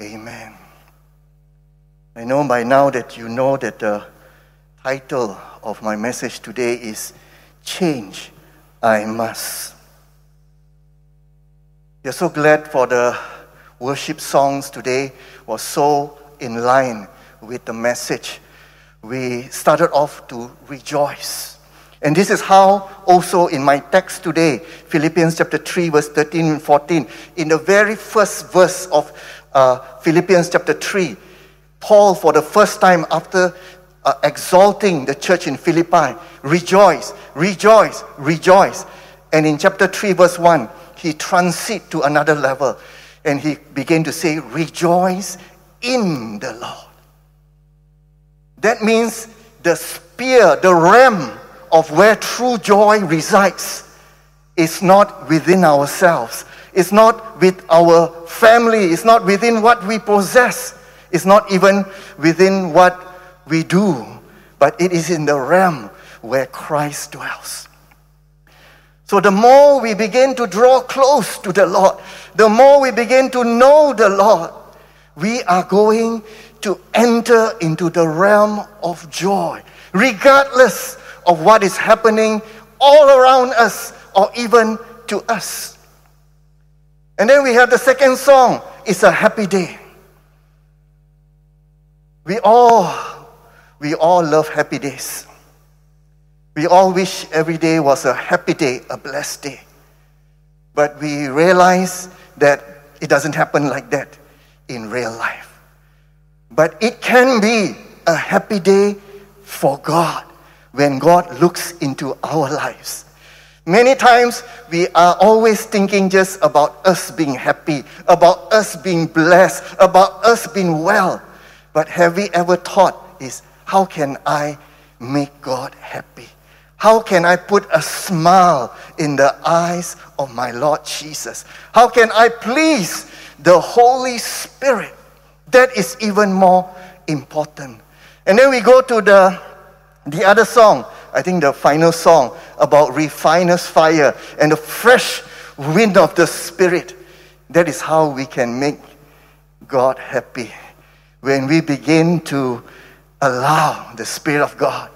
Amen. I know by now that you know that the title of my message today is Change I Must. We are so glad for the worship songs today was so in line with the message. We started off to rejoice. And this is how also in my text today, Philippians chapter 3, verse 13 and 14, in the very first verse of uh, Philippians chapter 3, Paul, for the first time after uh, exalting the church in Philippi, rejoice, rejoice, rejoice. And in chapter 3, verse 1, he transit to another level and he began to say, rejoice in the Lord. That means the spear, the ram of where true joy resides is not within ourselves. It's not with our family. It's not within what we possess. It's not even within what we do. But it is in the realm where Christ dwells. So the more we begin to draw close to the Lord, the more we begin to know the Lord, we are going to enter into the realm of joy, regardless of what is happening all around us or even to us. And then we have the second song, It's a Happy Day. We all, we all love happy days. We all wish every day was a happy day, a blessed day. But we realize that it doesn't happen like that in real life. But it can be a happy day for God when God looks into our lives. Many times we are always thinking just about us being happy, about us being blessed, about us being well. But have we ever thought is how can I make God happy? How can I put a smile in the eyes of my Lord Jesus? How can I please the Holy Spirit? That is even more important. And then we go to the, the other song, I think the final song about refiner's fire and the fresh wind of the Spirit. That is how we can make God happy. When we begin to allow the Spirit of God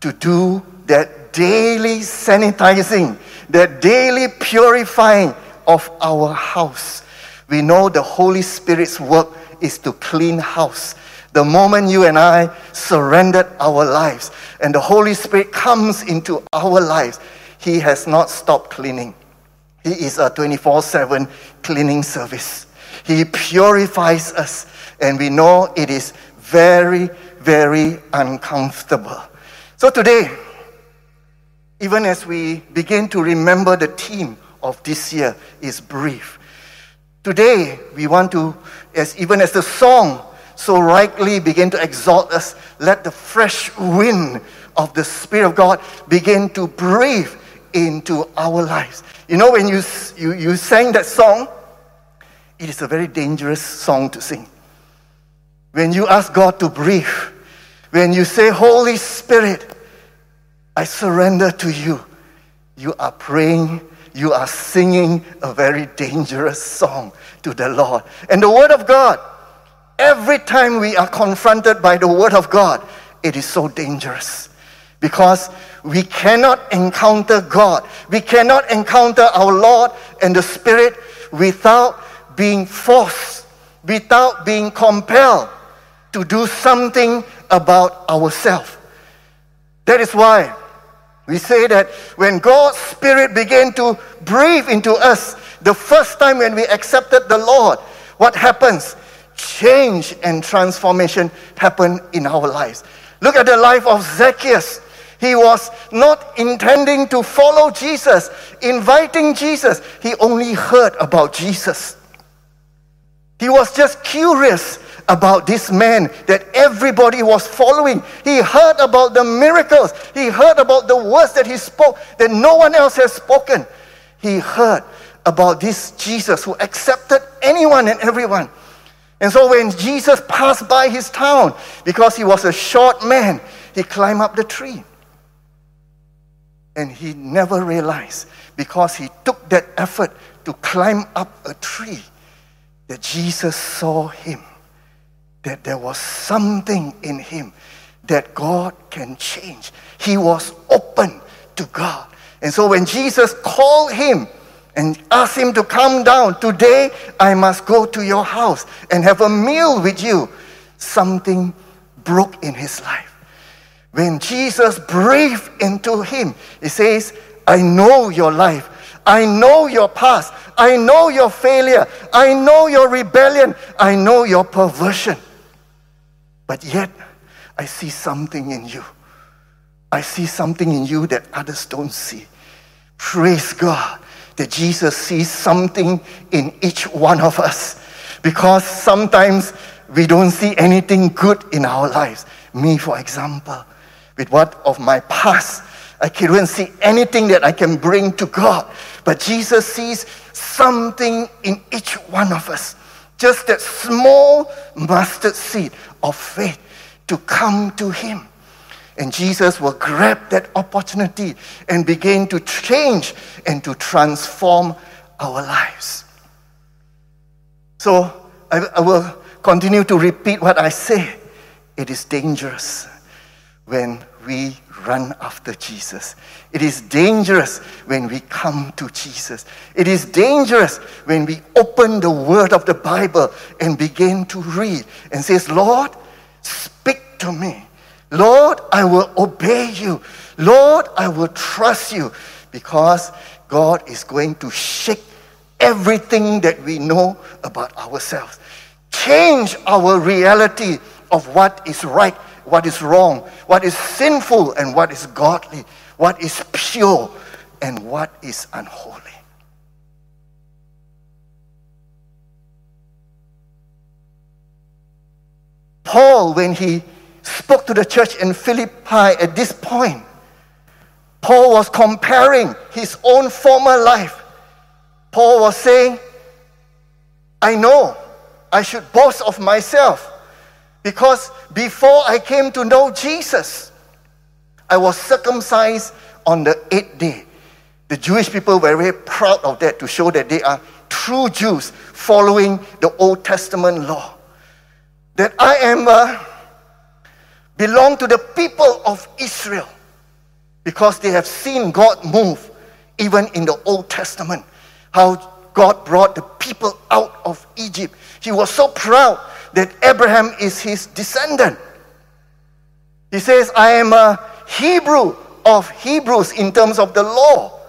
to do that daily sanitizing, that daily purifying of our house. We know the Holy Spirit's work is to clean house. The moment you and I surrendered our lives and the Holy Spirit comes into our lives, He has not stopped cleaning. He is a 24 7 cleaning service. He purifies us, and we know it is very, very uncomfortable. So today, even as we begin to remember the theme of this year is brief. Today, we want to, as even as the song so rightly begin to exalt us, let the fresh wind of the Spirit of God begin to breathe into our lives. You know, when you, you, you sang that song, it is a very dangerous song to sing. When you ask God to breathe, when you say, Holy Spirit, I surrender to you, you are praying you are singing a very dangerous song to the Lord. And the Word of God, every time we are confronted by the Word of God, it is so dangerous because we cannot encounter God. We cannot encounter our Lord and the Spirit without being forced, without being compelled to do something about ourselves. That is why we say that when God's Spirit began to breathe into us, the first time when we accepted the Lord, what happens? Change and transformation happen in our lives. Look at the life of Zacchaeus. He was not intending to follow Jesus, inviting Jesus. He only heard about Jesus. He was just curious about this man that everybody was following. He heard about the miracles, he heard about the words that he spoke that no one else has spoken. He heard about this Jesus who accepted anyone and everyone. And so when Jesus passed by his town, because he was a short man, he climbed up the tree. And he never realized because he took that effort to climb up a tree that Jesus saw him, that there was something in him that God can change. He was open to God. And so when Jesus called him and ask him to come down, today I must go to your house and have a meal with you, something broke in his life. When Jesus breathed into him, he says, I know your life. I know your past. I know your failure. I know your rebellion. I know your perversion. But yet, I see something in you. I see something in you that others don't see. Praise God that Jesus sees something in each one of us. Because sometimes we don't see anything good in our lives. Me, for example, with what of my past, I couldn't see anything that I can bring to God. But Jesus sees something in each one of us. Just that small mustard seed of faith to come to Him. And Jesus will grab that opportunity and begin to change and to transform our lives. So I, I will continue to repeat what I say. It is dangerous when we run after Jesus. It is dangerous when we come to Jesus. It is dangerous when we open the word of the Bible and begin to read and says, "Lord, speak to me. Lord, I will obey you. Lord, I will trust you." Because God is going to shake everything that we know about ourselves. Change our reality of what is right what is wrong, what is sinful, and what is godly, what is pure, and what is unholy. Paul, when he spoke to the church in Philippi at this point, Paul was comparing his own former life. Paul was saying, I know I should boast of myself because before I came to know Jesus, I was circumcised on the eighth day. The Jewish people were very proud of that to show that they are true Jews following the Old Testament law. That I am belong to the people of Israel because they have seen God move even in the Old Testament. How God brought the people out of Egypt. He was so proud that Abraham is his descendant. He says, I am a Hebrew of Hebrews in terms of the law.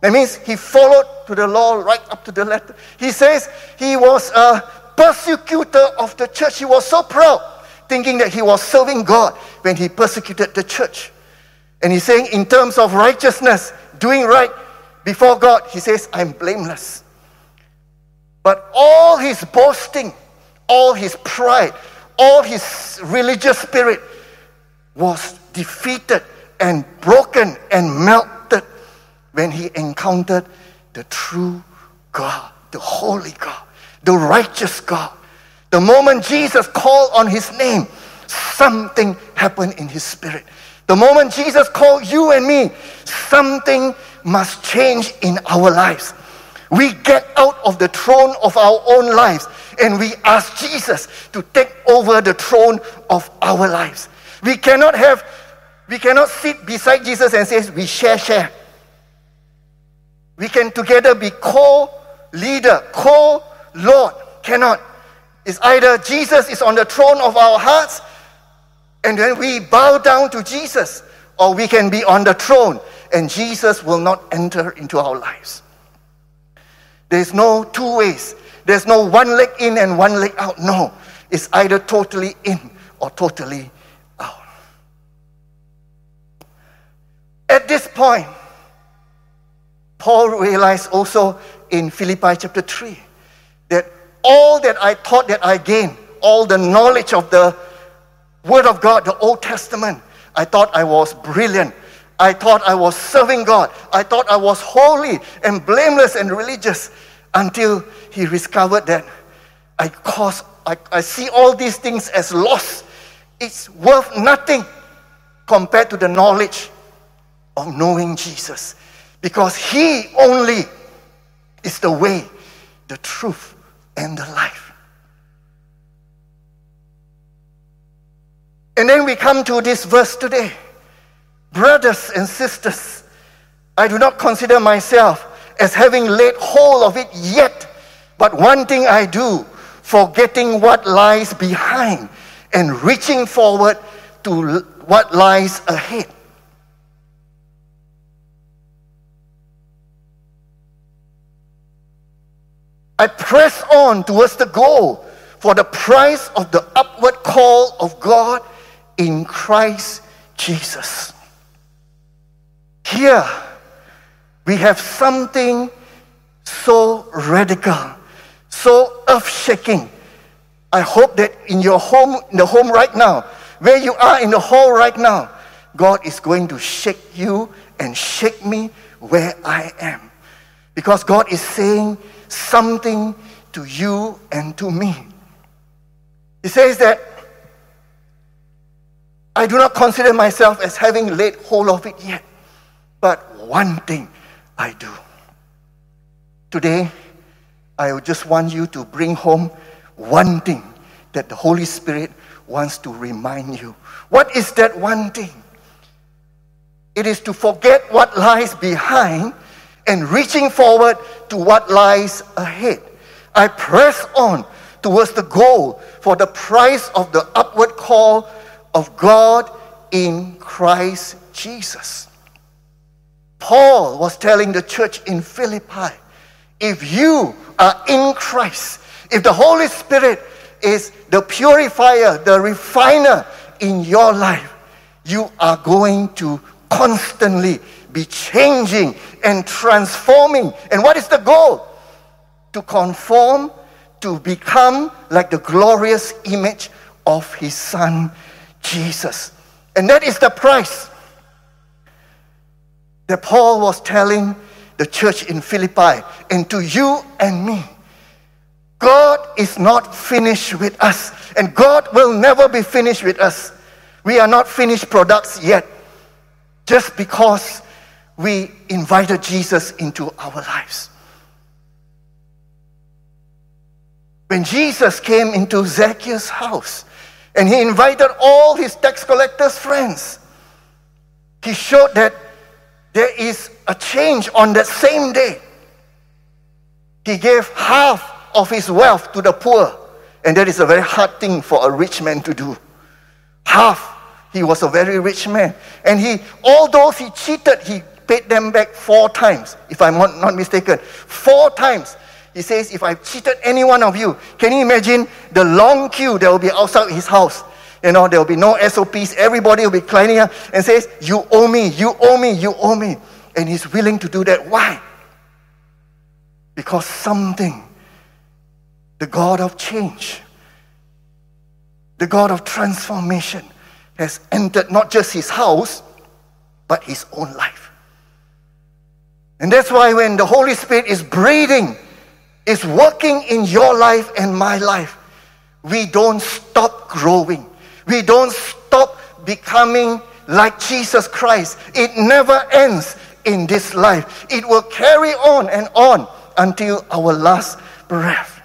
That means he followed to the law right up to the letter. He says he was a persecutor of the church. He was so proud, thinking that he was serving God when he persecuted the church. And he's saying, in terms of righteousness, doing right before God, he says, I'm blameless. But all his boasting, all his pride, all his religious spirit was defeated and broken and melted when he encountered the true God, the holy God, the righteous God. The moment Jesus called on his name, something happened in his spirit. The moment Jesus called you and me, something must change in our lives. We get out of the throne of our own lives and we ask Jesus to take over the throne of our lives. We cannot have, we cannot sit beside Jesus and say, we share, share. We can together be co-leader, co-Lord. Cannot. It's either Jesus is on the throne of our hearts and then we bow down to Jesus, or we can be on the throne and Jesus will not enter into our lives. There's no two ways. There's no one leg in and one leg out. No. It's either totally in or totally out. At this point, Paul realized also in Philippi chapter 3 that all that I thought that I gained, all the knowledge of the Word of God, the Old Testament, I thought I was brilliant. I thought I was serving God. I thought I was holy and blameless and religious until he discovered that I cause, I, I see all these things as loss. It's worth nothing compared to the knowledge of knowing Jesus. Because he only is the way, the truth, and the life. And then we come to this verse today. Brothers and sisters, I do not consider myself as having laid hold of it yet, but one thing I do, forgetting what lies behind and reaching forward to what lies ahead. I press on towards the goal for the prize of the upward call of God in Christ Jesus. Here, we have something so radical, so earth shaking. I hope that in your home, in the home right now, where you are in the hall right now, God is going to shake you and shake me where I am. Because God is saying something to you and to me. He says that I do not consider myself as having laid hold of it yet, but one thing I do. Today, I just want you to bring home one thing that the Holy Spirit wants to remind you. What is that one thing? It is to forget what lies behind and reaching forward to what lies ahead. I press on towards the goal for the price of the upward call of God in Christ Jesus. Paul was telling the church in Philippi if you are in Christ, if the Holy Spirit is the purifier, the refiner in your life, you are going to constantly be changing and transforming. And what is the goal? To conform, to become like the glorious image of His Son, Jesus. And that is the price that Paul was telling the church in Philippi and to you and me. God is not finished with us, and God will never be finished with us. We are not finished products yet, just because we invited Jesus into our lives. When Jesus came into Zacchaeus' house and he invited all his tax collectors' friends, he showed that there is a change on that same day. He gave half of his wealth to the poor. And that is a very hard thing for a rich man to do. Half. He was a very rich man. And he, all those he cheated, he paid them back four times, if I'm not, mistaken. Four times. He says, if I've cheated any one of you, can you imagine the long queue that will be outside his house? You know, there will be no SOPs. Everybody will be climbing up and says, You owe me, you owe me, you owe me. And he's willing to do that. Why? Because something, the God of change, the God of transformation, has entered not just his house, but his own life. And that's why when the Holy Spirit is breathing, is working in your life and my life, we don't stop growing. We don't stop becoming like Jesus Christ. It never ends in this life. It will carry on and on until our last breath.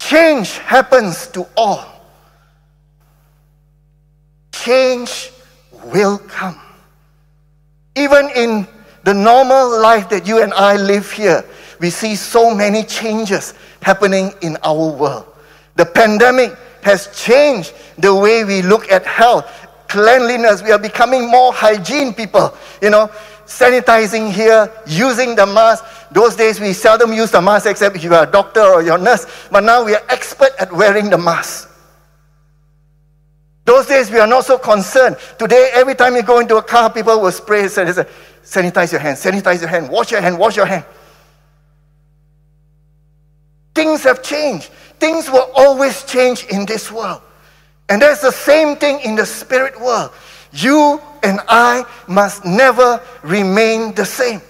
Change happens to all. Change will come. Even in the normal life that you and I live here, we see so many changes happening in our world. The pandemic has changed the way we look at health, cleanliness. We are becoming more hygiene people, you know, sanitizing here, using the mask. Those days we seldom use the mask except if you are a doctor or your nurse, but now we are expert at wearing the mask. Those days we are not so concerned. Today, every time you go into a car, people will spray, sanitize your hand, sanitize your hand, wash your hand, wash your hand. Things have changed. Things will always change in this world. And that's the same thing in the spirit world. You and I must never remain the same.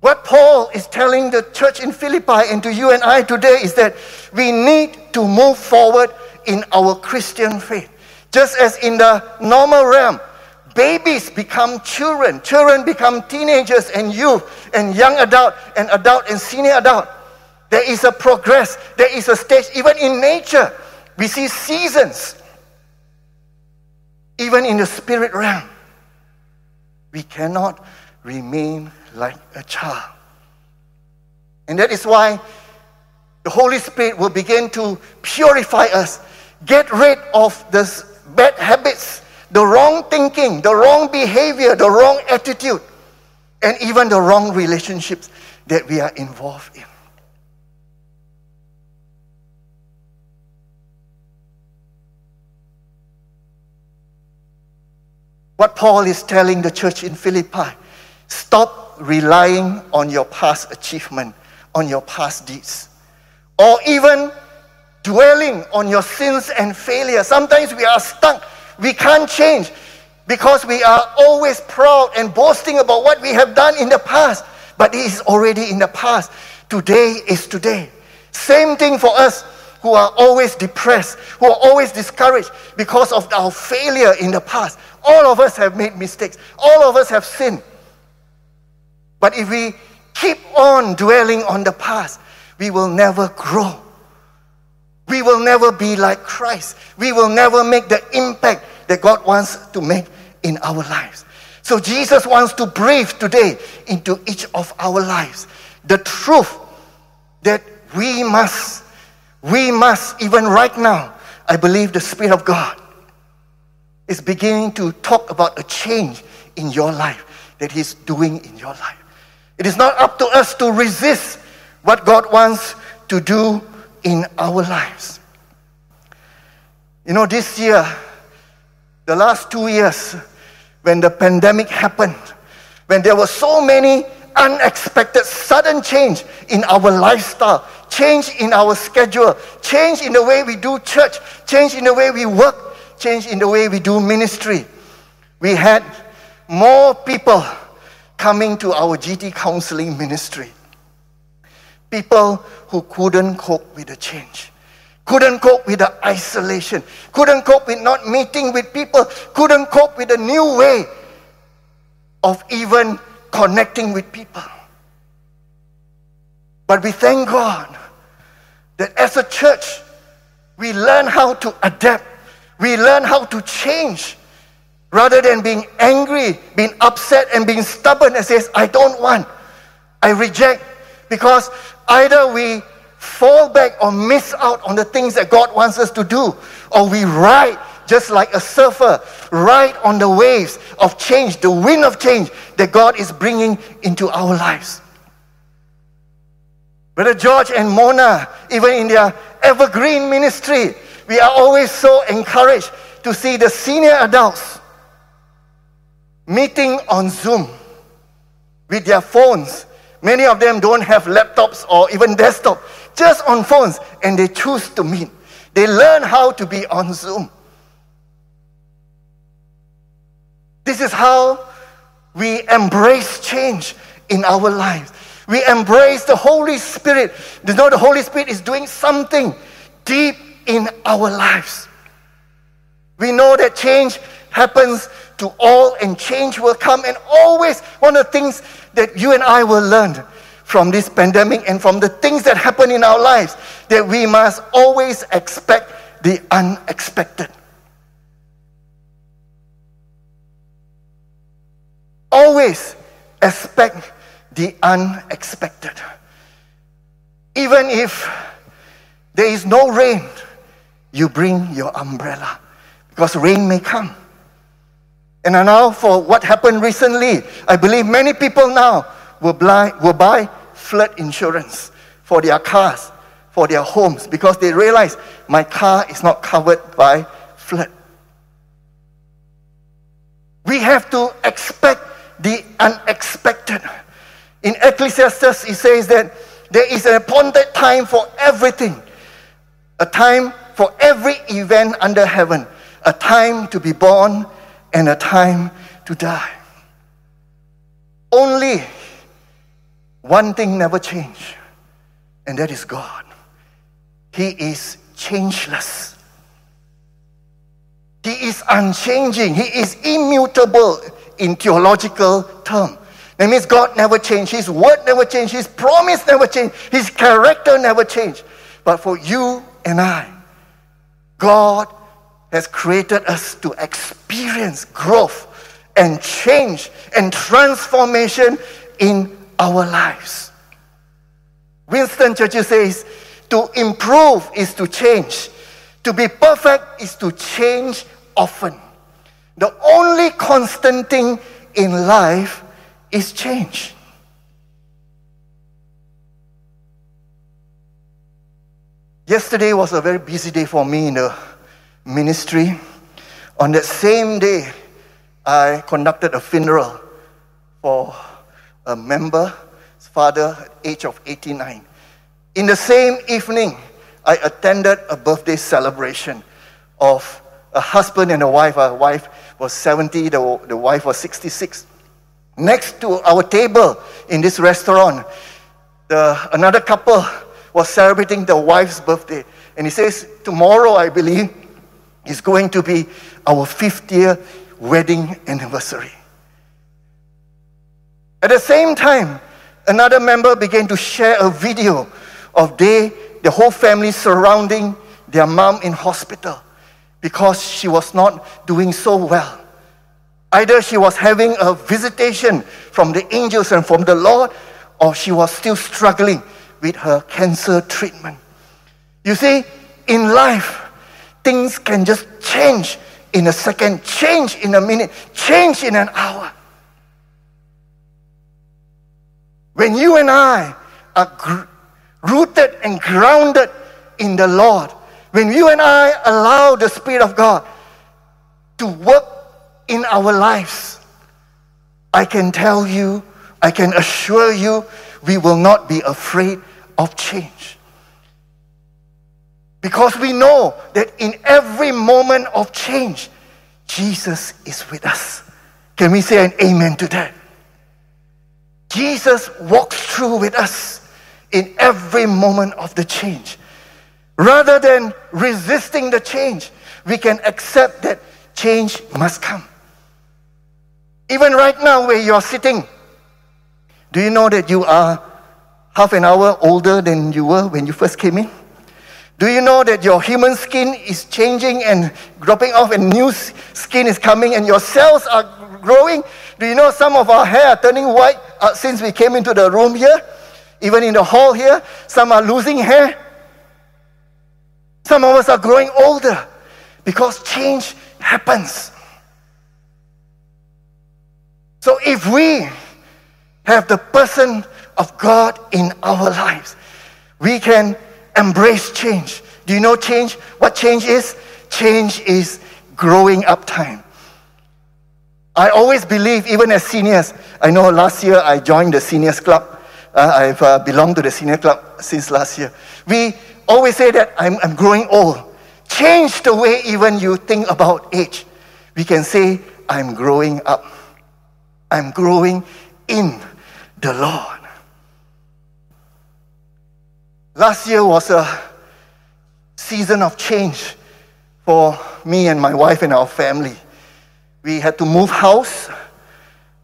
What Paul is telling the church in Philippi and to you and I today is that we need to move forward in our Christian faith. Just as in the normal realm, Babies become children, children become teenagers and youth, and young adult, and adult and senior adult. There is a progress, there is a stage. Even in nature, we see seasons. Even in the spirit realm, we cannot remain like a child. And that is why the Holy Spirit will begin to purify us, get rid of the bad habits, the wrong thinking, the wrong behavior, the wrong attitude, and even the wrong relationships that we are involved in. What Paul is telling the church in Philippi stop relying on your past achievement, on your past deeds, or even dwelling on your sins and failure. Sometimes we are stuck we can't change because we are always proud and boasting about what we have done in the past. But it is already in the past. Today is today. Same thing for us who are always depressed, who are always discouraged because of our failure in the past. All of us have made mistakes, all of us have sinned. But if we keep on dwelling on the past, we will never grow. We will never be like Christ. We will never make the impact that God wants to make in our lives. So Jesus wants to breathe today into each of our lives the truth that we must, we must, even right now, I believe the Spirit of God is beginning to talk about a change in your life that He's doing in your life. It is not up to us to resist what God wants to do in our lives. You know, this year, the last two years, when the pandemic happened, when there were so many unexpected, sudden change in our lifestyle, change in our schedule, change in the way we do church, change in the way we work, change in the way we do ministry. We had more people coming to our GT counseling ministry people who couldn't cope with the change, couldn't cope with the isolation, couldn't cope with not meeting with people, couldn't cope with the new way of even connecting with people. But we thank God that as a church, we learn how to adapt, we learn how to change. Rather than being angry, being upset, and being stubborn and says, I don't want, I reject, because either we fall back or miss out on the things that God wants us to do, or we ride just like a surfer, ride on the waves of change, the wind of change that God is bringing into our lives. Brother George and Mona, even in their evergreen ministry, we are always so encouraged to see the senior adults meeting on Zoom with their phones Many of them don't have laptops or even desktop, just on phones, and they choose to meet. They learn how to be on Zoom. This is how we embrace change in our lives. We embrace the Holy Spirit. You know, the Holy Spirit is doing something deep in our lives. We know that change happens to all and change will come. And always, one of the things that you and I will learn from this pandemic and from the things that happen in our lives that we must always expect the unexpected. Always expect the unexpected. Even if there is no rain, you bring your umbrella because rain may come. And now, for what happened recently, I believe many people now will buy, will buy flood insurance for their cars, for their homes, because they realize my car is not covered by flood. We have to expect the unexpected. In Ecclesiastes, it says that there is an appointed time for everything, a time for every event under heaven, a time to be born and a time to die. Only one thing never change, and that is God. He is changeless. He is unchanging. He is immutable in theological term. That means God never changed. His word never changed. His promise never changed. His character never changed. But for you and I, God has created us to experience growth and change and transformation in our lives. Winston Churchill says, to improve is to change. To be perfect is to change often. The only constant thing in life is change. Yesterday was a very busy day for me in the ministry. On that same day, I conducted a funeral for a member's father at age of 89. In the same evening, I attended a birthday celebration of a husband and a wife. A wife was 70, the, the wife was 66. Next to our table in this restaurant, the, another couple was celebrating the wife's birthday. And he says, Tomorrow, I believe, is going to be our 50th wedding anniversary. At the same time, another member began to share a video of they, the whole family surrounding their mom in hospital because she was not doing so well. Either she was having a visitation from the angels and from the Lord, or she was still struggling with her cancer treatment. You see, in life, things can just change in a second, change in a minute, change in an hour. When you and I are gr- rooted and grounded in the Lord, when you and I allow the Spirit of God to work in our lives, I can tell you, I can assure you, we will not be afraid of change. Because we know that in every moment of change, Jesus is with us. Can we say an amen to that? Jesus walks through with us in every moment of the change. Rather than resisting the change, we can accept that change must come. Even right now, where you are sitting, do you know that you are half an hour older than you were when you first came in? Do you know that your human skin is changing and dropping off, and new skin is coming, and your cells are growing? Do you know some of our hair are turning white uh, since we came into the room here? Even in the hall here, some are losing hair. Some of us are growing older because change happens. So if we have the person of God in our lives, we can embrace change. Do you know change? What change is? Change is growing up time. I always believe, even as seniors, I know last year I joined the seniors club. Uh, I've uh, belonged to the senior club since last year. We always say that I'm, I'm growing old. Change the way even you think about age. We can say, I'm growing up. I'm growing in the Lord. Last year was a season of change for me and my wife and our family. We had to move house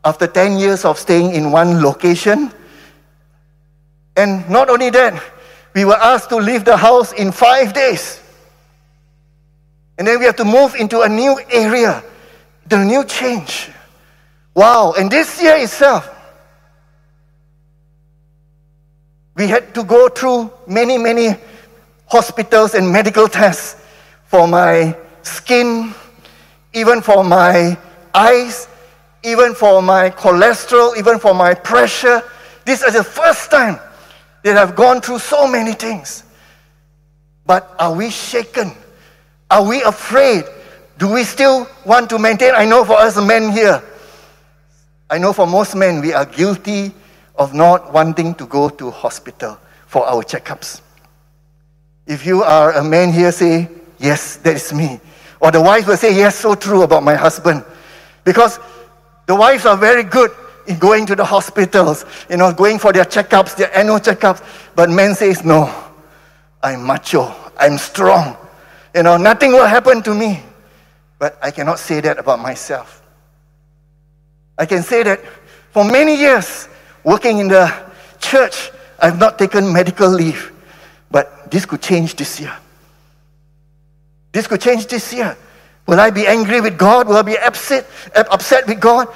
after 10 years of staying in one location. And not only that, we were asked to leave the house in five days. And then we have to move into a new area, the new change. Wow. And this year itself, we had to go through many, many hospitals and medical tests for my skin, even for my eyes, even for my cholesterol, even for my pressure. This is the first time that I've gone through so many things. But are we shaken? Are we afraid? Do we still want to maintain? I know for us men here, I know for most men, we are guilty of not wanting to go to hospital for our checkups. If you are a man here, say, Yes, that is me. Or the wife will say, Yes, so true about my husband. Because the wives are very good in going to the hospitals, you know, going for their checkups, their annual checkups. But men says, No, I'm macho, I'm strong. You know, nothing will happen to me. But I cannot say that about myself. I can say that for many years, working in the church, I've not taken medical leave. But this could change this year. This could change this year. Will I be angry with God? Will I be upset, upset with God?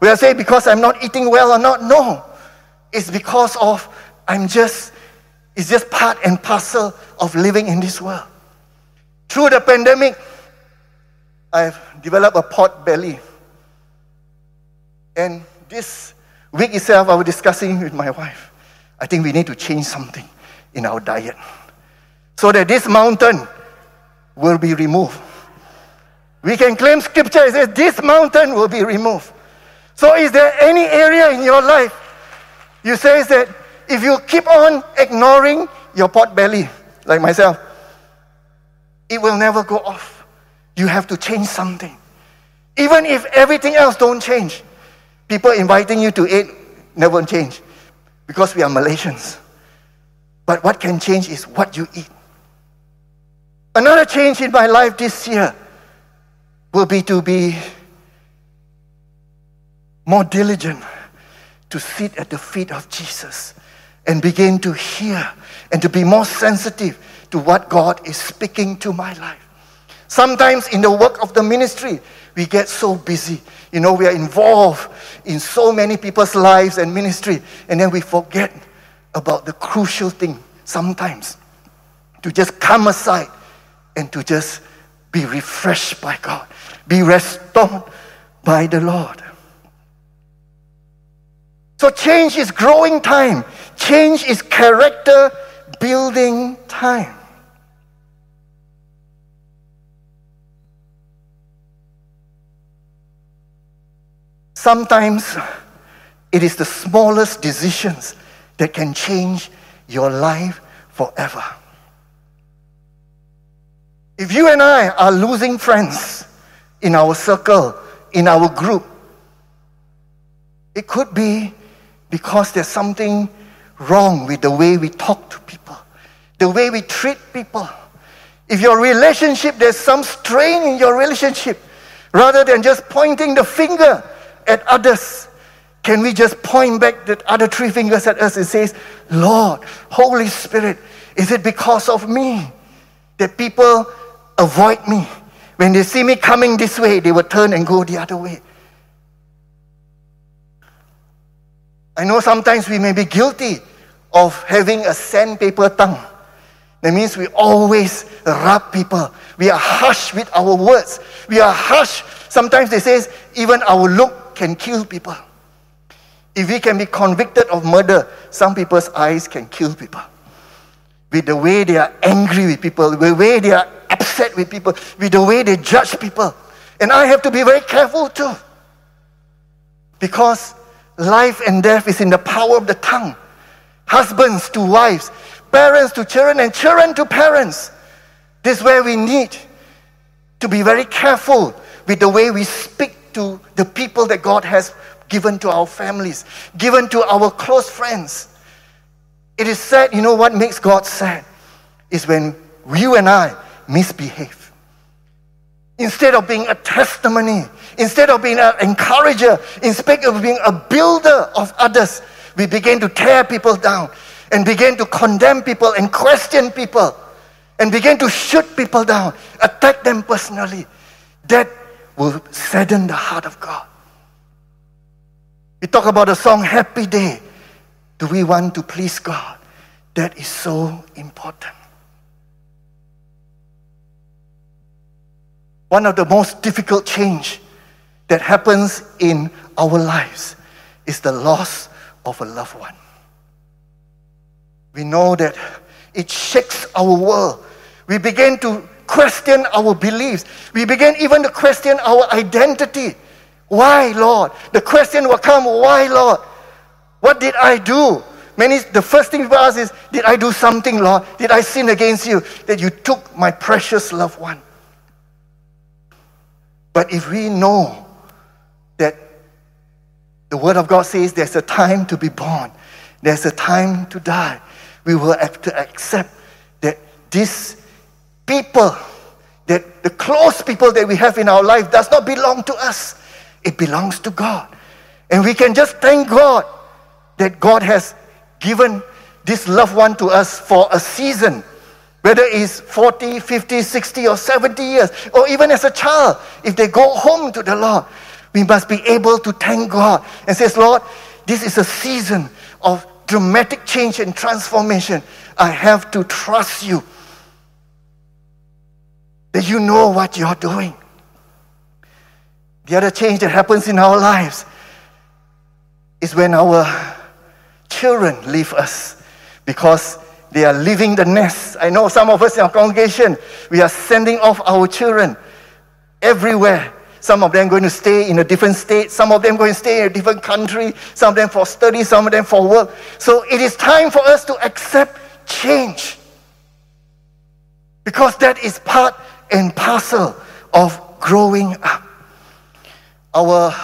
Will I say because I'm not eating well or not? No. It's because of I'm just, it's just part and parcel of living in this world. Through the pandemic, I've developed a pot belly. And this week itself, I was discussing with my wife. I think we need to change something in our diet so that this mountain will be removed. We can claim scripture, it says this mountain will be removed. So, is there any area in your life you say that if you keep on ignoring your pot belly, like myself, it will never go off. You have to change something. Even if everything else don't change, people inviting you to eat never change because we are Malaysians. But what can change is what you eat. Another change in my life this year will be to be more diligent to sit at the feet of Jesus and begin to hear and to be more sensitive to what God is speaking to my life. Sometimes in the work of the ministry, we get so busy. You know, we are involved in so many people's lives and ministry, and then we forget about the crucial thing sometimes to just come aside and to just be refreshed by God, be restored by the Lord. So, change is growing time, change is character building time. Sometimes it is the smallest decisions that can change your life forever. If you and I are losing friends in our circle, in our group, it could be because there's something wrong with the way we talk to people, the way we treat people. If your relationship, there's some strain in your relationship, rather than just pointing the finger at others, can we just point back the other three fingers at us and say, Lord, Holy Spirit, is it because of me that people avoid me. When they see me coming this way, they will turn and go the other way. I know sometimes we may be guilty of having a sandpaper tongue. That means we always rub people. We are harsh with our words. We are harsh. Sometimes they say even our look can kill people. If we can be convicted of murder, some people's eyes can kill people. With the way they are angry with people, with the way they are upset with people, with the way they judge people. And I have to be very careful too. Because life and death is in the power of the tongue. Husbands to wives, parents to children, and children to parents. This is where we need to be very careful with the way we speak to the people that God has given to our families, given to our close friends. It is sad, you know what makes God sad? Is when you and I misbehave. Instead of being a testimony, instead of being an encourager, instead of being a builder of others, we begin to tear people down and begin to condemn people and question people and begin to shoot people down, attack them personally. That will sadden the heart of God. We talk about the song Happy Day. Do we want to please God? That is so important. one of the most difficult change that happens in our lives is the loss of a loved one. We know that it shakes our world. We begin to question our beliefs. We begin even to question our identity. Why, Lord? The question will come, why, Lord? What did I do? Many, the first thing people ask is, did I do something, Lord? Did I sin against you that you took my precious loved one? But if we know that the Word of God says there's a time to be born, there's a time to die, we will have to accept that these people that the close people that we have in our life does not belong to us. It belongs to God. And we can just thank God that God has given this loved one to us for a season. Whether it's 40, 50, 60, or 70 years, or even as a child, if they go home to the Lord, we must be able to thank God and says, Lord, this is a season of dramatic change and transformation. I have to trust you that you know what you're doing. The other change that happens in our lives is when our children leave us because they are leaving the nest. I know some of us in our congregation, we are sending off our children everywhere. Some of them going to stay in a different state, some of them going to stay in a different country, some of them for study, some of them for work. So it is time for us to accept change. Because that is part and parcel of growing up. Our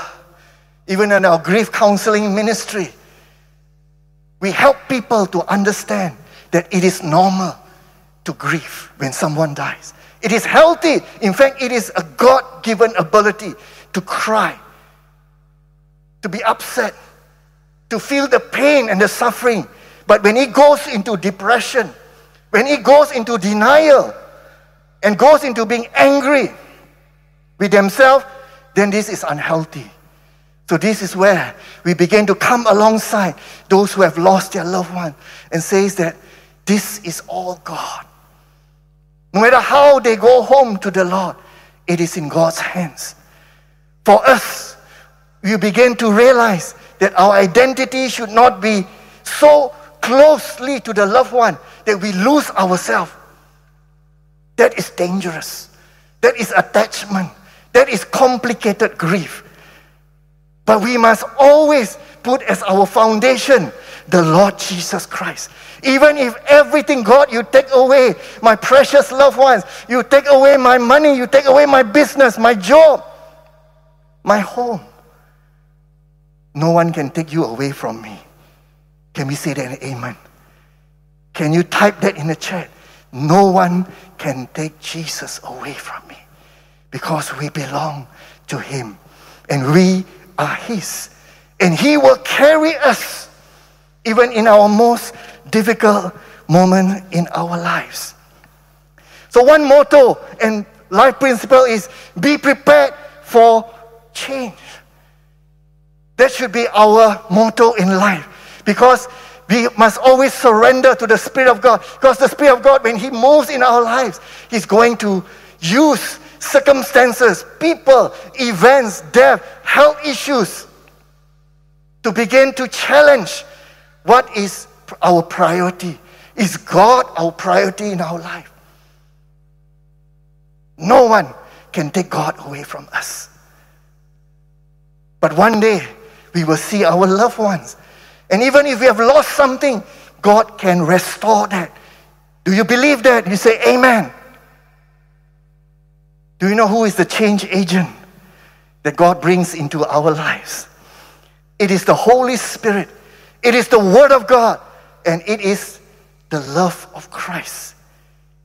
even in our grief counseling ministry, we help people to understand that it is normal to grieve when someone dies. It is healthy. In fact, it is a God given ability to cry, to be upset, to feel the pain and the suffering. But when he goes into depression, when he goes into denial, and goes into being angry with themselves, then this is unhealthy. So, this is where we begin to come alongside those who have lost their loved one and says that this is all God. No matter how they go home to the Lord, it is in God's hands. For us, we begin to realize that our identity should not be so closely to the loved one that we lose ourselves. That is dangerous. That is attachment. That is complicated grief. But we must always put as our foundation the Lord Jesus Christ. Even if everything, God, you take away my precious loved ones, you take away my money, you take away my business, my job, my home, no one can take you away from me. Can we say that? Amen. Can you type that in the chat? No one can take Jesus away from me because we belong to Him and we are His. And He will carry us even in our most difficult moment in our lives. So, one motto and life principle is be prepared for change. That should be our motto in life because we must always surrender to the Spirit of God. Because the Spirit of God, when He moves in our lives, He's going to use circumstances, people, events, death, health issues to begin to challenge what is our priority. Is God our priority in our life? No one can take God away from us. But one day, we will see our loved ones and even if we have lost something, God can restore that. Do you believe that? You say, Amen. Do you know who is the change agent that God brings into our lives? It is the Holy Spirit, it is the Word of God, and it is the love of Christ.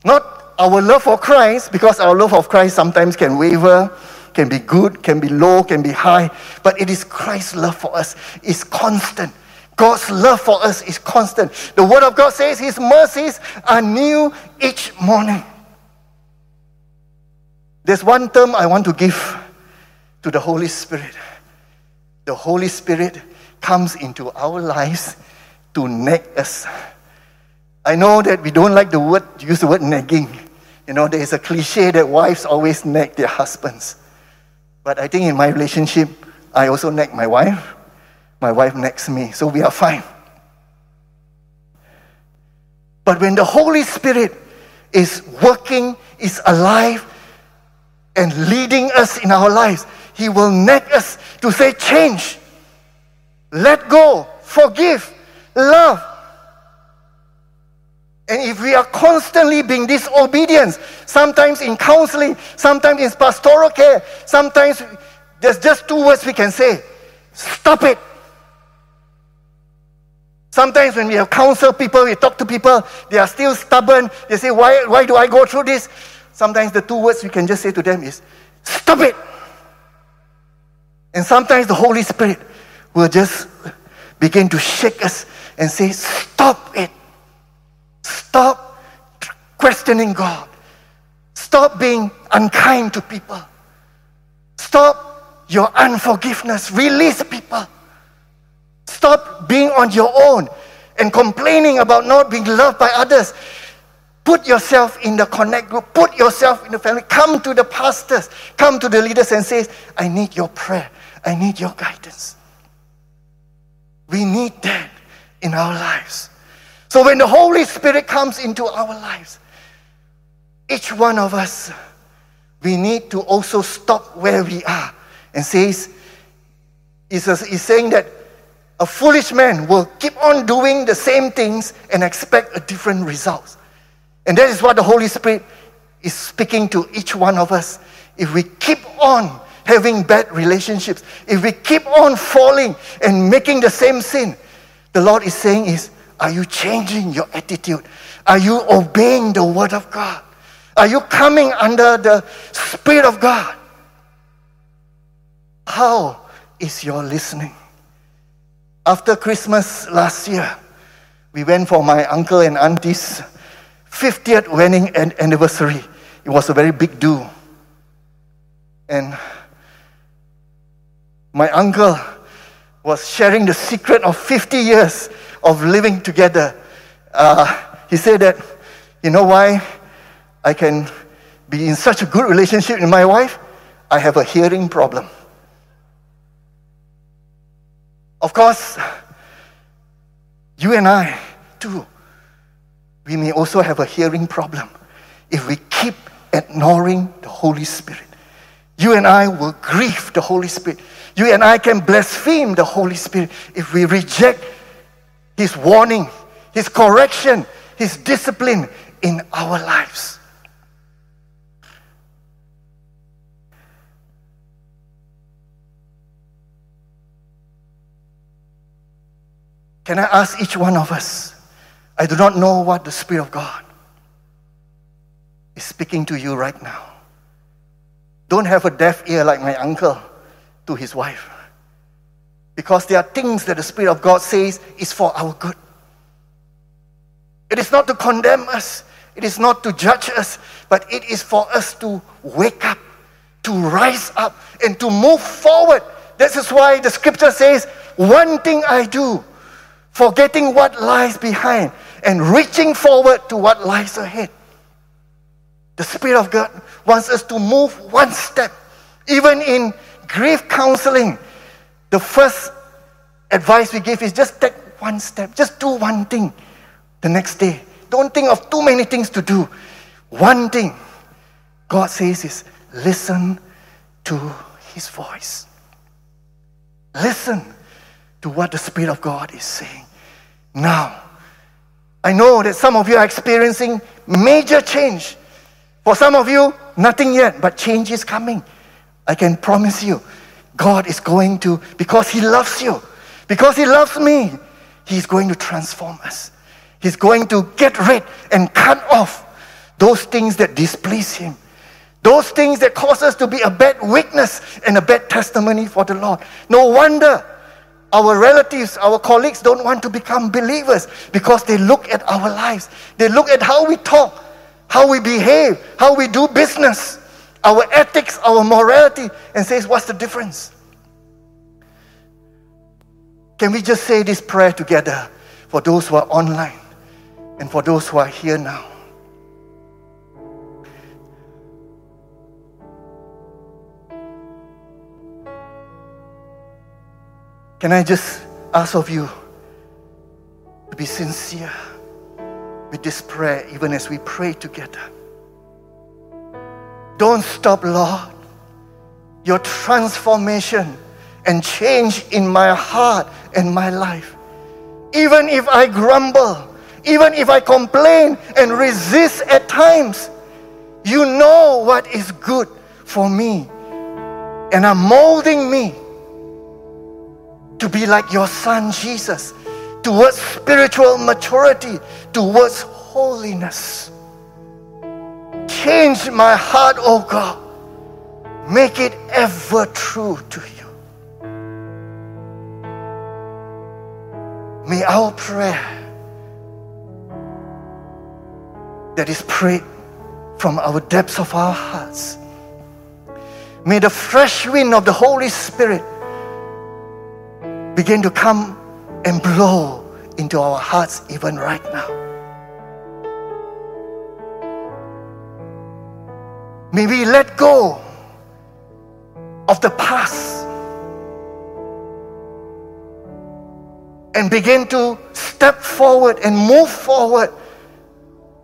Not our love for Christ, because our love of Christ sometimes can waver, can be good, can be low, can be high, but it is Christ's love for us is constant. God's love for us is constant. The Word of God says His mercies are new each morning. There's one term I want to give to the Holy Spirit. The Holy Spirit comes into our lives to nag us. I know that we don't like the word, use the word nagging. You know, there is a cliche that wives always nag their husbands. But I think in my relationship, I also nag my wife my wife next to me, so we are fine. But when the Holy Spirit is working, is alive, and leading us in our lives, He will nag us to say, change, let go, forgive, love. And if we are constantly being disobedient, sometimes in counseling, sometimes in pastoral care, sometimes there's just two words we can say stop it. Sometimes when we have counsel people, we talk to people, they are still stubborn. They say, why, why do I go through this? sometimes the two words we can just say to them is, Stop it! And sometimes the Holy Spirit will just begin to shake us and say, Stop it! Stop questioning God. Stop being unkind to people. Stop your unforgiveness. Release people. Stop being on your own and complaining about not being loved by others. Put yourself in the connect group. Put yourself in the family. Come to the pastors. Come to the leaders and say, I need your prayer. I need your guidance. We need that in our lives. So when the Holy Spirit comes into our lives, each one of us, we need to also stop where we are and says, is, is saying that a foolish man will keep on doing the same things and expect a different result. And that is what the Holy Spirit is speaking to each one of us. If we keep on having bad relationships, if we keep on falling and making the same sin, the Lord is saying is, are you changing your attitude? Are you obeying the word of God? Are you coming under the Spirit of God? How is your listening? After Christmas last year, we went for my uncle and auntie's 50th wedding anniversary. It was a very big do. And my uncle was sharing the secret of 50 years of living together. Uh, he said that, you know why I can be in such a good relationship with my wife? I have a hearing problem. Of course, you and I, too, we may also have a hearing problem if we keep ignoring the Holy Spirit. You and I will grieve the Holy Spirit. You and I can blaspheme the Holy Spirit if we reject His warning, His correction, His discipline in our lives. Can I ask each one of us? I do not know what the Spirit of God is speaking to you right now. Don't have a deaf ear like my uncle to his wife. Because there are things that the Spirit of God says is for our good. It is not to condemn us, it is not to judge us, but it is for us to wake up, to rise up, and to move forward. This is why the scripture says, One thing I do, forgetting what lies behind and reaching forward to what lies ahead. The Spirit of God wants us to move one step. Even in grief counseling, the first advice we give is just take one step, just do one thing the next day. Don't think of too many things to do. One thing God says is listen to His voice. Listen to what the Spirit of God is saying. Now, I know that some of you are experiencing major change. For some of you, nothing yet, but change is coming. I can promise you, God is going to, because He loves you, because He loves me, He's going to transform us. He's going to get rid and cut off those things that displease Him. Those things that cause us to be a bad witness and a bad testimony for the Lord. No wonder our relatives, our colleagues don't want to become believers because they look at our lives. They look at how we talk, how we behave, how we do business, our ethics, our morality, and says, What's the difference? Can we just say this prayer together for those who are online and for those who are here now? Can I just ask of you to be sincere with this prayer, even as we pray together? Don't stop, Lord. Your transformation and change in my heart and my life. Even if I grumble, even if I complain and resist at times, you know what is good for me and are molding me to be like your son Jesus, towards spiritual maturity, towards holiness. change my heart, oh God. Make it ever true to you. May our prayer that is prayed from our depths of our hearts, may the fresh wind of the Holy Spirit begin to come and blow into our hearts even right now. May we let go of the past and begin to step forward and move forward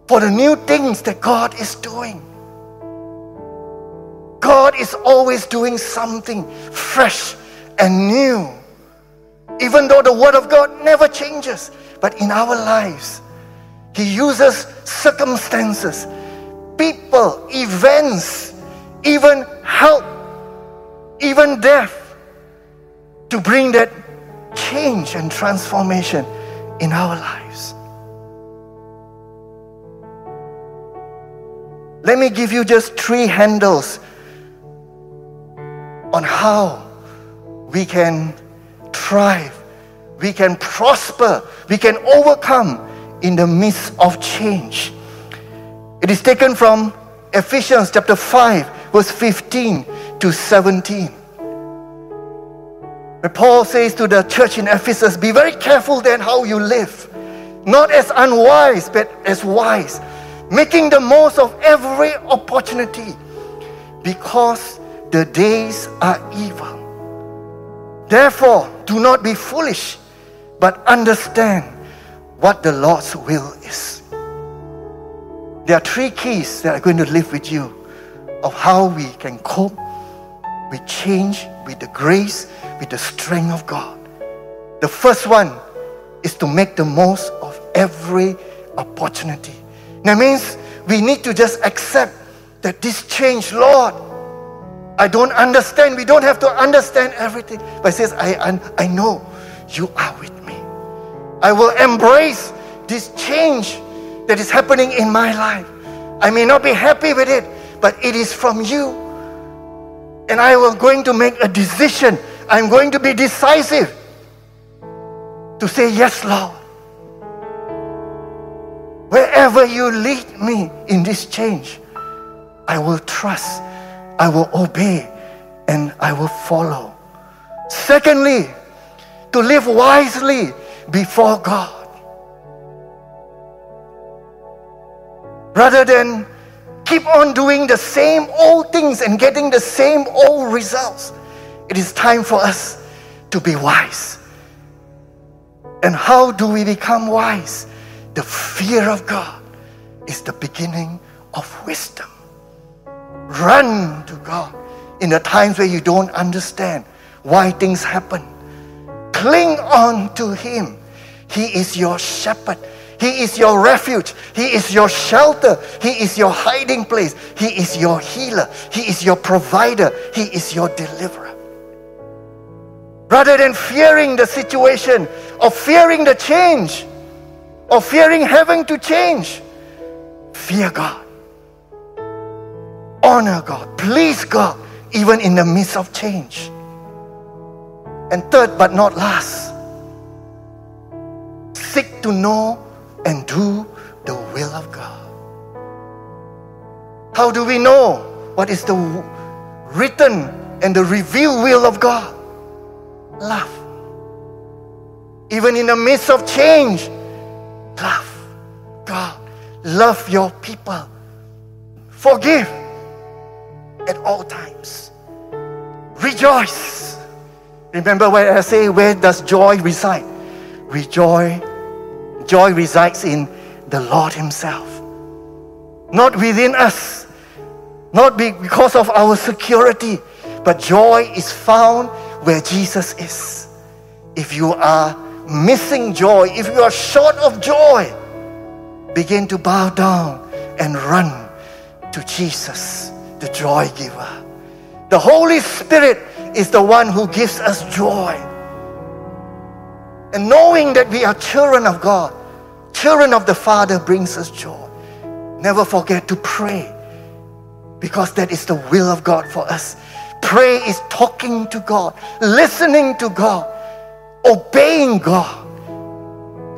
for the new things that God is doing. God is always doing something fresh and new. Even though the Word of God never changes, but in our lives, He uses circumstances, people, events, even help, even death to bring that change and transformation in our lives. Let me give you just three handles on how we can thrive, we can prosper, we can overcome in the midst of change. It is taken from Ephesians chapter 5, verse 15 to 17. Where Paul says to the church in Ephesus, Be very careful then how you live, not as unwise, but as wise, making the most of every opportunity, because the days are evil. Therefore, do not be foolish, but understand what the Lord's will is. There are three keys that are going to live with you of how we can cope with change, with the grace, with the strength of God. The first one is to make the most of every opportunity. That means we need to just accept that this change, Lord, I don't understand. We don't have to understand everything. But he says, I, I know you are with me. I will embrace this change that is happening in my life. I may not be happy with it, but it is from you. And I am going to make a decision. I'm going to be decisive to say, Yes, Lord. Wherever you lead me in this change, I will trust I will obey and I will follow. Secondly, to live wisely before God. Rather than keep on doing the same old things and getting the same old results, it is time for us to be wise. And how do we become wise? The fear of God is the beginning of wisdom. Run to God in the times where you don't understand why things happen. Cling on to Him. He is your shepherd. He is your refuge. He is your shelter. He is your hiding place. He is your healer. He is your provider. He is your deliverer. Rather than fearing the situation or fearing the change or fearing having to change, fear God honor God, please God, even in the midst of change. And third but not last, seek to know and do the will of God. How do we know what is the written and the revealed will of God? Love. Even in the midst of change, love God. Love your people. Forgive at all times. Rejoice. Remember when I say, where does joy reside? Rejoice. Joy resides in the Lord Himself. Not within us, not because of our security, but joy is found where Jesus is. If you are missing joy, if you are short of joy, begin to bow down and run to Jesus the joy giver. The Holy Spirit is the one who gives us joy. And knowing that we are children of God, children of the Father, brings us joy. Never forget to pray Because that is the will of God for us. Pray is talking to God, listening to God, obeying God,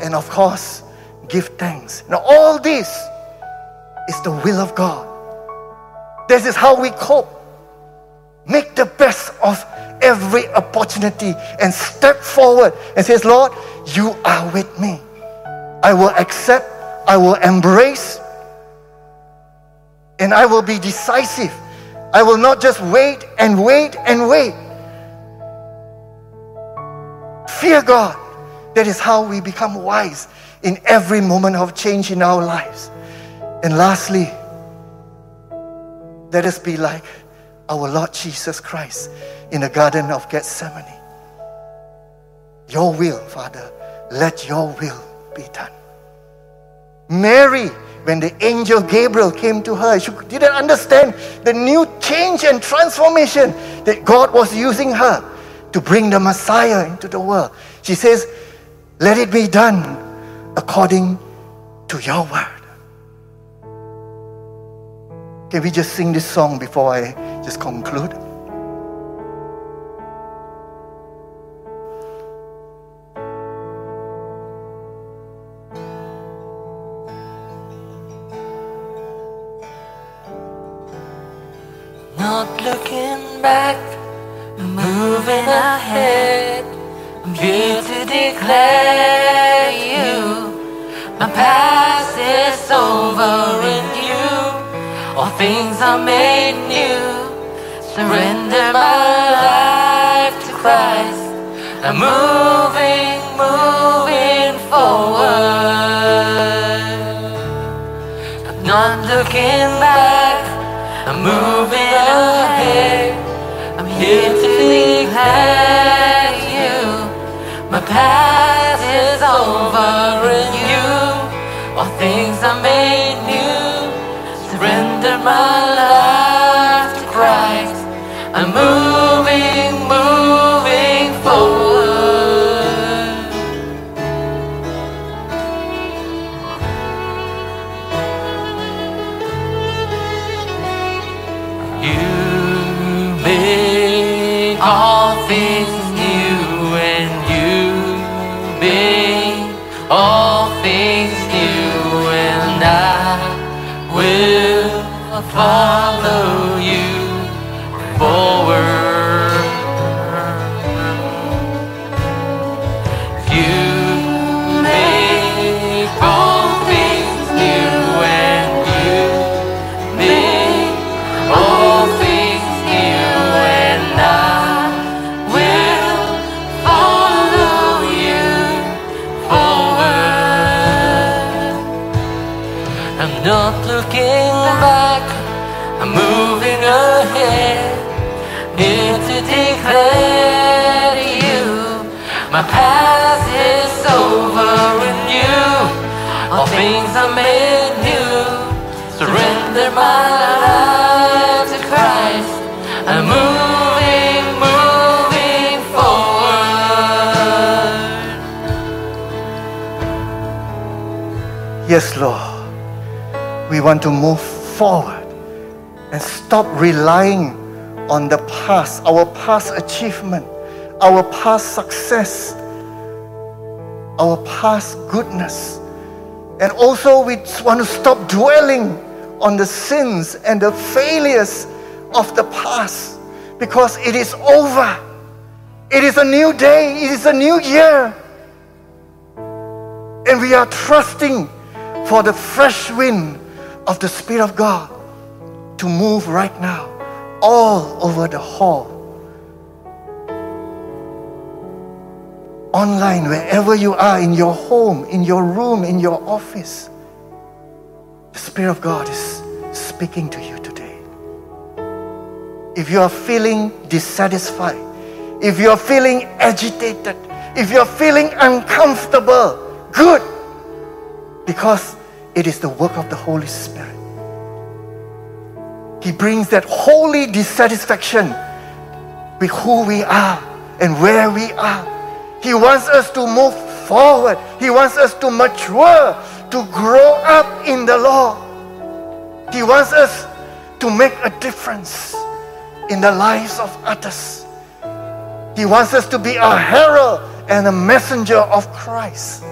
and of course, give thanks. Now, all this is the will of God. This is how we cope. Make the best of every opportunity and step forward and says, Lord, you are with me. I will accept, I will embrace, and I will be decisive. I will not just wait and wait and wait. Fear God. That is how we become wise in every moment of change in our lives. And lastly, let us be like our Lord Jesus Christ in the Garden of Gethsemane. Your will, Father, let your will be done. Mary, when the angel Gabriel came to her, she didn't understand the new change and transformation that God was using her to bring the Messiah into the world. She says, Let it be done according to your word. Can we just sing this song before I just conclude? Not looking back, moving ahead. I'm here to declare you. My past is over things are made new. Surrender my life to Christ. I'm moving, moving forward. I'm not looking back. I'm moving ahead. I'm here to declare you. My past is over Christ. I'm I'm not looking back, I'm moving ahead. Here to declare to you, my past is over in you. All things are made new. Surrender my life to Christ. I'm moving, moving forward. Yes, Lord. We want to move forward and stop relying on the past, our past achievement, our past success, our past goodness. And also, we want to stop dwelling on the sins and the failures of the past because it is over. It is a new day, it is a new year. And we are trusting for the fresh wind of the Spirit of God to move right now all over the hall. Online, wherever you are, in your home, in your room, in your office, the Spirit of God is speaking to you today. If you are feeling dissatisfied, if you are feeling agitated, if you are feeling uncomfortable, good, because it is the work of the Holy Spirit. He brings that holy dissatisfaction with who we are and where we are. He wants us to move forward. He wants us to mature, to grow up in the Lord. He wants us to make a difference in the lives of others. He wants us to be a herald and a messenger of Christ.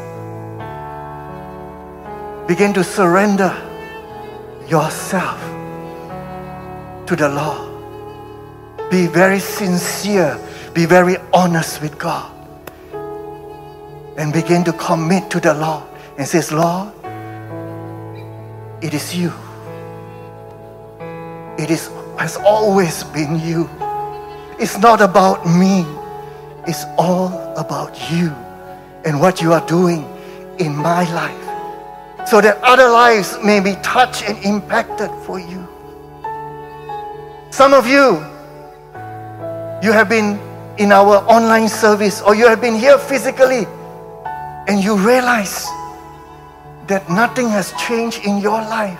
Begin to surrender yourself to the Lord. Be very sincere, be very honest with God. And begin to commit to the Lord and says, Lord, it is you. It is, has always been you. It's not about me. It's all about you and what you are doing in my life so that other lives may be touched and impacted for you. Some of you, you have been in our online service or you have been here physically and you realize that nothing has changed in your life.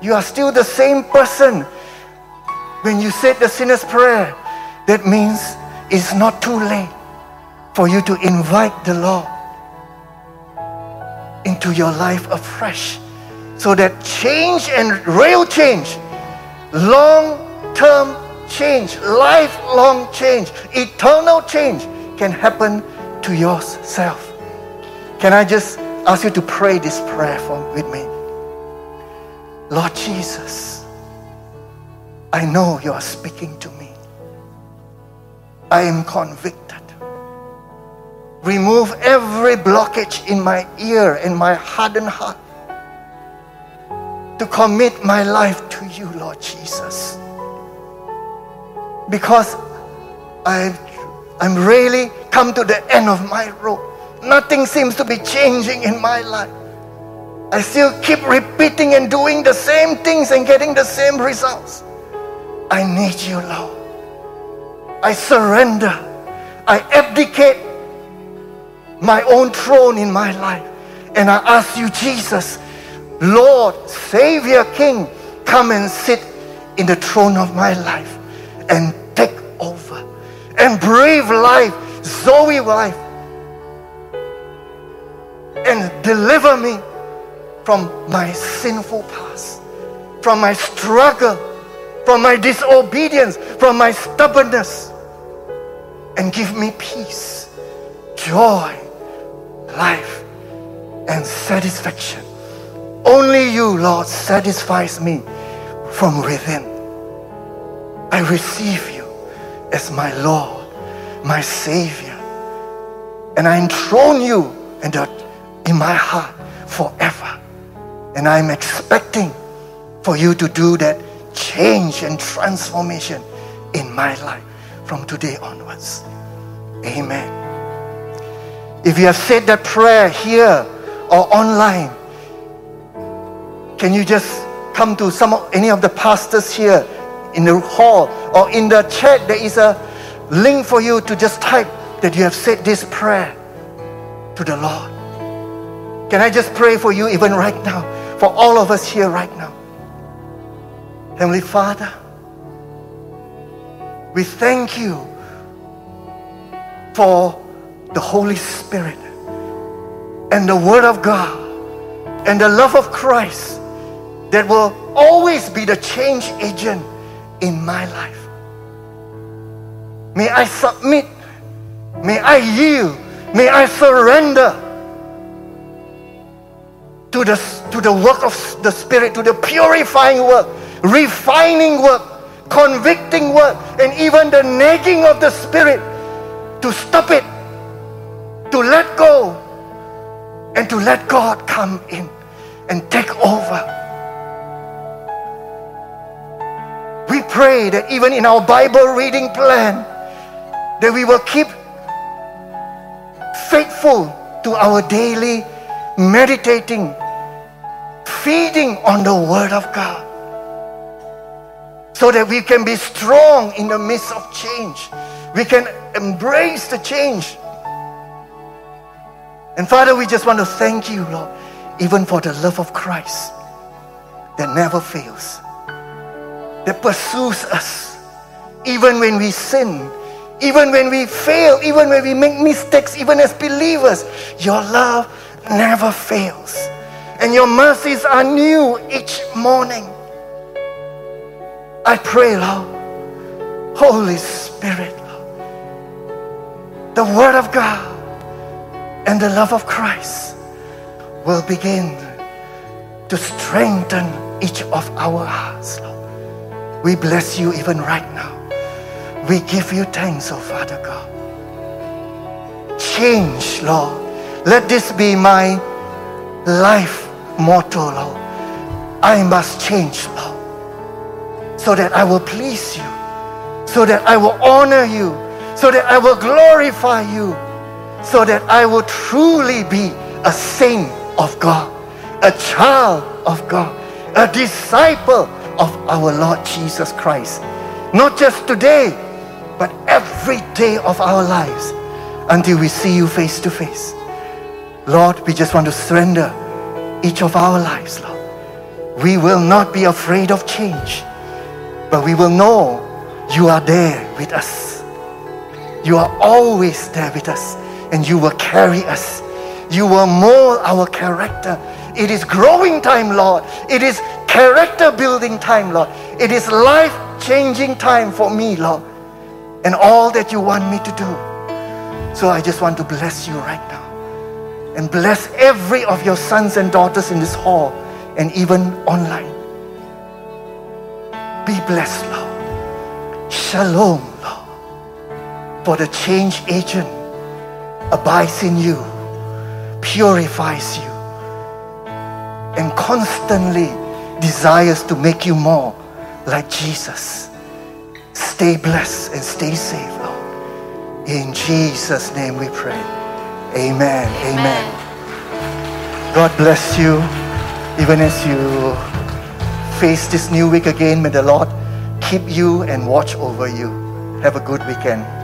You are still the same person. When you said the sinner's prayer, that means it's not too late for you to invite the Lord into your life afresh so that change and real change, long term change, lifelong change, eternal change can happen to yourself. Can I just ask you to pray this prayer for, with me? Lord Jesus, I know you are speaking to me. I am convicted. Remove every blockage in my ear and my hardened heart to commit my life to you, Lord Jesus. Because I've, I'm really come to the end of my rope. Nothing seems to be changing in my life. I still keep repeating and doing the same things and getting the same results. I need you, Lord. I surrender. I abdicate my own throne in my life. And I ask you, Jesus, Lord, Savior, King, come and sit in the throne of my life and take over and breathe life, Zoe life, and deliver me from my sinful past, from my struggle, from my disobedience, from my stubbornness, and give me peace, joy, life, and satisfaction. Only you, Lord, satisfies me from within. I receive you as my Lord, my Savior, and I enthrone you in, my heart forever. And I'm expecting for you to do that change and transformation in my life from today onwards. Amen. If you have said that prayer here or online, can you just come to some any of the pastors here in the hall or in the chat? There is a link for you to just type that you have said this prayer to the Lord. Can I just pray for you even right now? For all of us here right now. Heavenly Father, we thank you for the Holy Spirit and the Word of God and the love of Christ that will always be the change agent in my life. May I submit, may I yield, may I surrender to the, to the work of the Spirit, to the purifying work, refining work, convicting work, and even the nagging of the Spirit to stop it, to let go, and to let God come in and take over. We pray that even in our Bible reading plan, that we will keep faithful to our daily meditating, feeding on the Word of God, so that we can be strong in the midst of change. We can embrace the change. And Father, we just want to thank you, Lord, even for the love of Christ that never fails, that pursues us, even when we sin, even when we fail, even when we make mistakes, even as believers. Your love never fails. And your mercies are new each morning. I pray, Lord, Holy Spirit, Lord, the Word of God and the love of Christ will begin to strengthen each of our hearts, Lord. We bless you even right now. We give you thanks, oh Father God. Change, Lord. Let this be my life motto, Lord. I must change, Lord, so that I will please you, so that I will honor you, so that I will glorify you, so that I will truly be a saint of God, a child of God, a disciple of our Lord Jesus Christ. Not just today, but every day of our lives until we see you face to face. Lord, we just want to surrender each of our lives, Lord. We will not be afraid of change, but we will know you are there with us. You are always there with us, and you will carry us. You will mold our character. It is growing time, Lord. It is character building time, Lord. It is life changing time for me, Lord, and all that you want me to do. So I just want to bless you right now and bless every of your sons and daughters in this hall and even online. Be blessed, Lord. Shalom, Lord. For the change agent abides in you, purifies you, and constantly desires to make you more like Jesus. Stay blessed and stay safe, Lord. In Jesus' name we pray. Amen. Amen. Amen. God bless you. Even as you face this new week again, may the Lord keep you and watch over you. Have a good weekend.